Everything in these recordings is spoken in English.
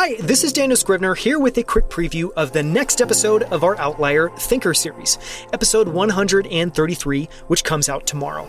Hi, this is Daniel Scrivner here with a quick preview of the next episode of our Outlier Thinker series, episode 133, which comes out tomorrow.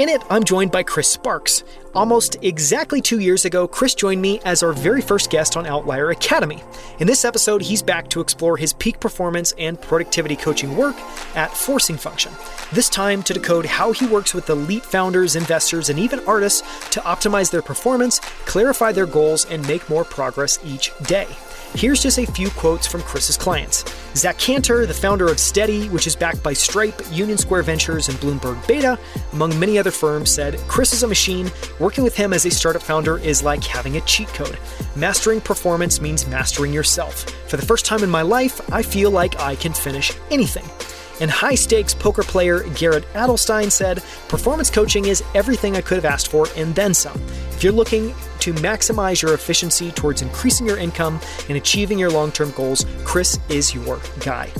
In it, I'm joined by Chris Sparks. Almost exactly two years ago, Chris joined me as our very first guest on Outlier Academy. In this episode, he's back to explore his peak performance and productivity coaching work at Forcing Function. This time to decode how he works with elite founders, investors, and even artists to optimize their performance, clarify their goals, and make more progress each day. Here's just a few quotes from Chris's clients. Zach Cantor, the founder of Steady, which is backed by Stripe, Union Square Ventures, and Bloomberg Beta, among many other firms, said Chris is a machine. Working with him as a startup founder is like having a cheat code. Mastering performance means mastering yourself. For the first time in my life, I feel like I can finish anything. And high stakes poker player Garrett Adelstein said, Performance coaching is everything I could have asked for and then some. If you're looking to maximize your efficiency towards increasing your income and achieving your long term goals, Chris is your guy.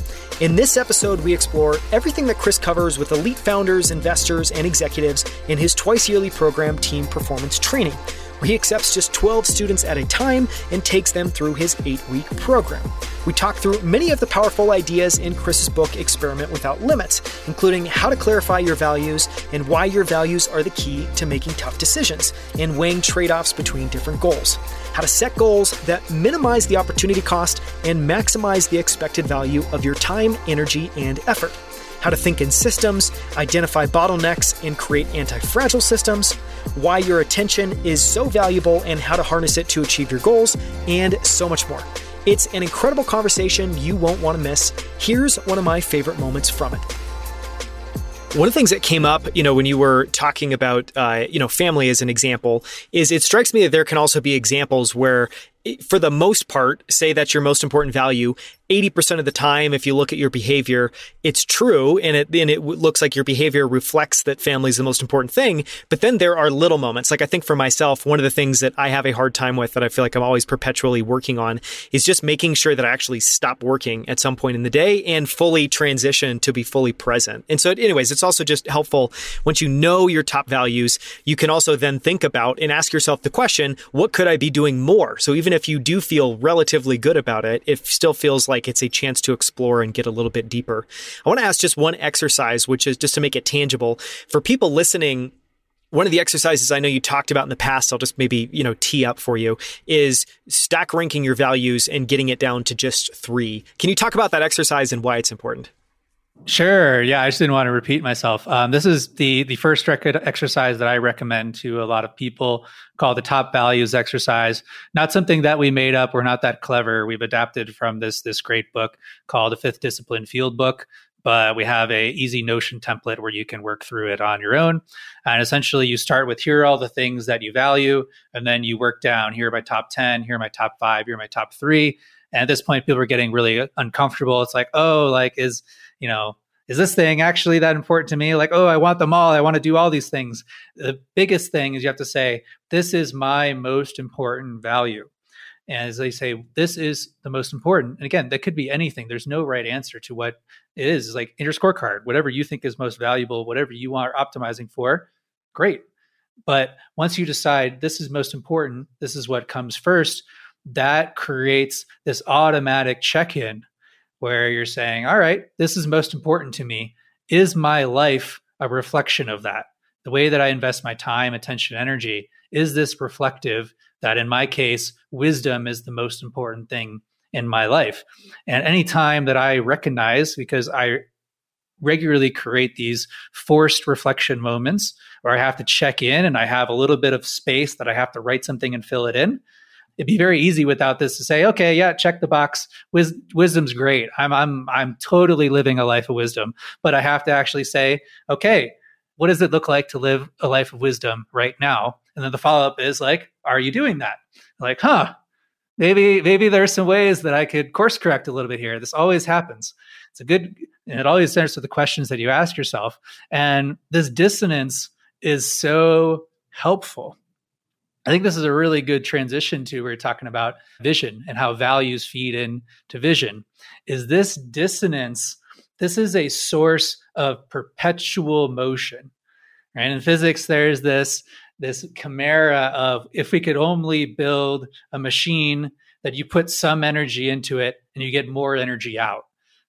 In this episode, we explore everything that Chris covers with elite founders, investors, and executives in his twice yearly program, Team Performance Training he accepts just 12 students at a time and takes them through his eight week program. We talk through many of the powerful ideas in Chris's book, Experiment Without Limits, including how to clarify your values and why your values are the key to making tough decisions and weighing trade offs between different goals. How to set goals that minimize the opportunity cost and maximize the expected value of your time, energy, and effort how to think in systems, identify bottlenecks, and create anti fragile systems, why your attention is so valuable and how to harness it to achieve your goals, and so much more. It's an incredible conversation you won't want to miss. Here's one of my favorite moments from it. One of the things that came up, you know, when you were talking about, uh, you know, family as an example, is it strikes me that there can also be examples where for the most part, say that's your most important value. 80% of the time, if you look at your behavior, it's true. And it, and it looks like your behavior reflects that family is the most important thing. But then there are little moments. Like I think for myself, one of the things that I have a hard time with that I feel like I'm always perpetually working on is just making sure that I actually stop working at some point in the day and fully transition to be fully present. And so anyways, it's also just helpful once you know your top values, you can also then think about and ask yourself the question, what could I be doing more? So even even if you do feel relatively good about it, it still feels like it's a chance to explore and get a little bit deeper. I want to ask just one exercise, which is just to make it tangible for people listening one of the exercises I know you talked about in the past, I'll just maybe, you know, tee up for you is stack ranking your values and getting it down to just three. Can you talk about that exercise and why it's important? Sure. Yeah, I just didn't want to repeat myself. Um, this is the the first record exercise that I recommend to a lot of people, called the top values exercise. Not something that we made up. We're not that clever. We've adapted from this this great book called the Fifth Discipline Field Book. But we have a easy Notion template where you can work through it on your own. And essentially, you start with here are all the things that you value, and then you work down. Here are my top ten. Here are my top five. Here are my top three. And at this point, people are getting really uncomfortable. It's like, oh, like is you know, is this thing actually that important to me? Like, oh, I want them all. I want to do all these things. The biggest thing is you have to say, this is my most important value. And as they say, this is the most important. And again, that could be anything. There's no right answer to what it is. It's like in your scorecard, whatever you think is most valuable, whatever you are optimizing for, great. But once you decide this is most important, this is what comes first, that creates this automatic check in where you're saying, all right, this is most important to me. Is my life a reflection of that? The way that I invest my time, attention, energy, is this reflective that in my case, wisdom is the most important thing in my life? And any time that I recognize, because I regularly create these forced reflection moments where I have to check in and I have a little bit of space that I have to write something and fill it in it'd be very easy without this to say, okay, yeah, check the box. Wis- wisdom's great. I'm I'm I'm totally living a life of wisdom, but I have to actually say, okay, what does it look like to live a life of wisdom right now? And then the follow up is like, are you doing that? Like, huh? Maybe maybe there are some ways that I could course correct a little bit here. This always happens. It's a good. It always starts with the questions that you ask yourself, and this dissonance is so helpful I think this is a really good transition to we're talking about vision and how values feed into vision. Is this dissonance? This is a source of perpetual motion. Right? In physics, there's this this chimera of if we could only build a machine that you put some energy into it and you get more energy out.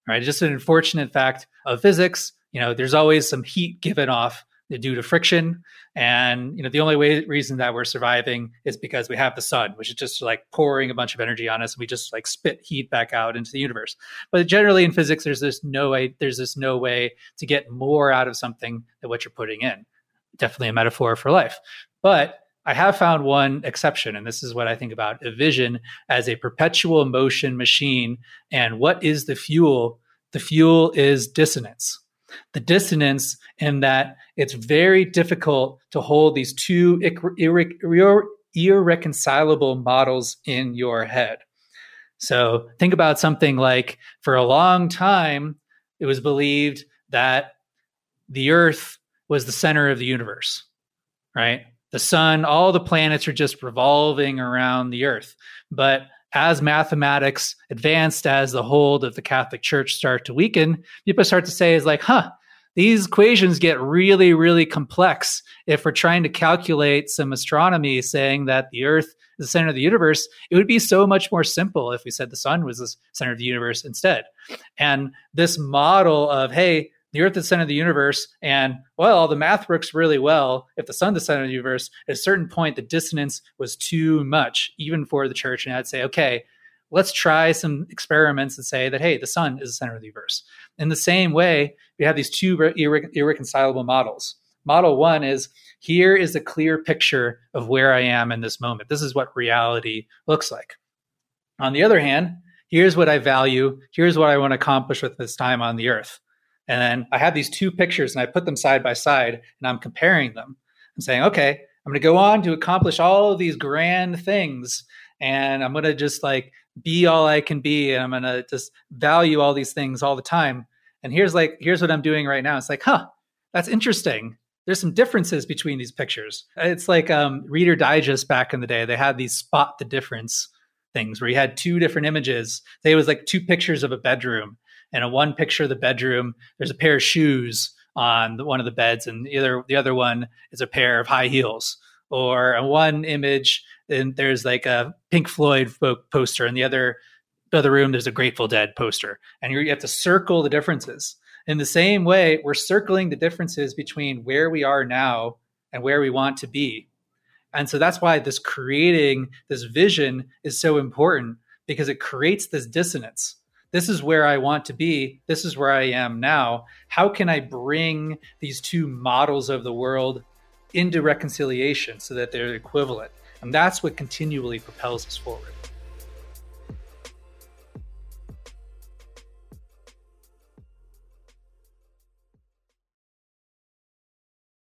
Right? Just an unfortunate fact of physics. You know, there's always some heat given off due to friction. And you know, the only way reason that we're surviving is because we have the sun, which is just like pouring a bunch of energy on us, and we just like spit heat back out into the universe. But generally in physics, there's this no way there's this no way to get more out of something than what you're putting in. Definitely a metaphor for life. But I have found one exception, and this is what I think about a vision as a perpetual motion machine. And what is the fuel? The fuel is dissonance the dissonance in that it's very difficult to hold these two irre- irreconcilable models in your head. So think about something like for a long time, it was believed that the earth was the center of the universe, right? The sun, all the planets are just revolving around the earth. But as mathematics advanced, as the hold of the Catholic Church start to weaken, people start to say is like, huh, these equations get really, really complex if we're trying to calculate some astronomy saying that the Earth is the center of the universe. It would be so much more simple if we said the sun was the center of the universe instead. And this model of, hey, the Earth is the center of the universe, and well, the math works really well. If the sun is the center of the universe, at a certain point, the dissonance was too much, even for the church. And I'd say, okay, let's try some experiments and say that, hey, the sun is the center of the universe. In the same way, we have these two irre- irreconcilable models. Model one is here is a clear picture of where I am in this moment. This is what reality looks like. On the other hand, here's what I value. Here's what I want to accomplish with this time on the earth. And then I have these two pictures and I put them side by side and I'm comparing them. I'm saying, okay, I'm going to go on to accomplish all of these grand things and I'm going to just like be all I can be and I'm going to just value all these things all the time. And here's like here's what I'm doing right now. It's like, huh, that's interesting. There's some differences between these pictures. It's like um, Reader Digest back in the day. They had these spot the difference things where you had two different images. They was like two pictures of a bedroom, and in one picture of the bedroom, there's a pair of shoes on the, one of the beds, and the other the other one is a pair of high heels. Or in one image, and there's like a Pink Floyd poster, and the other other room there's a Grateful Dead poster, and you have to circle the differences. In the same way, we're circling the differences between where we are now and where we want to be. And so that's why this creating this vision is so important because it creates this dissonance. This is where I want to be. This is where I am now. How can I bring these two models of the world into reconciliation so that they're equivalent? And that's what continually propels us forward.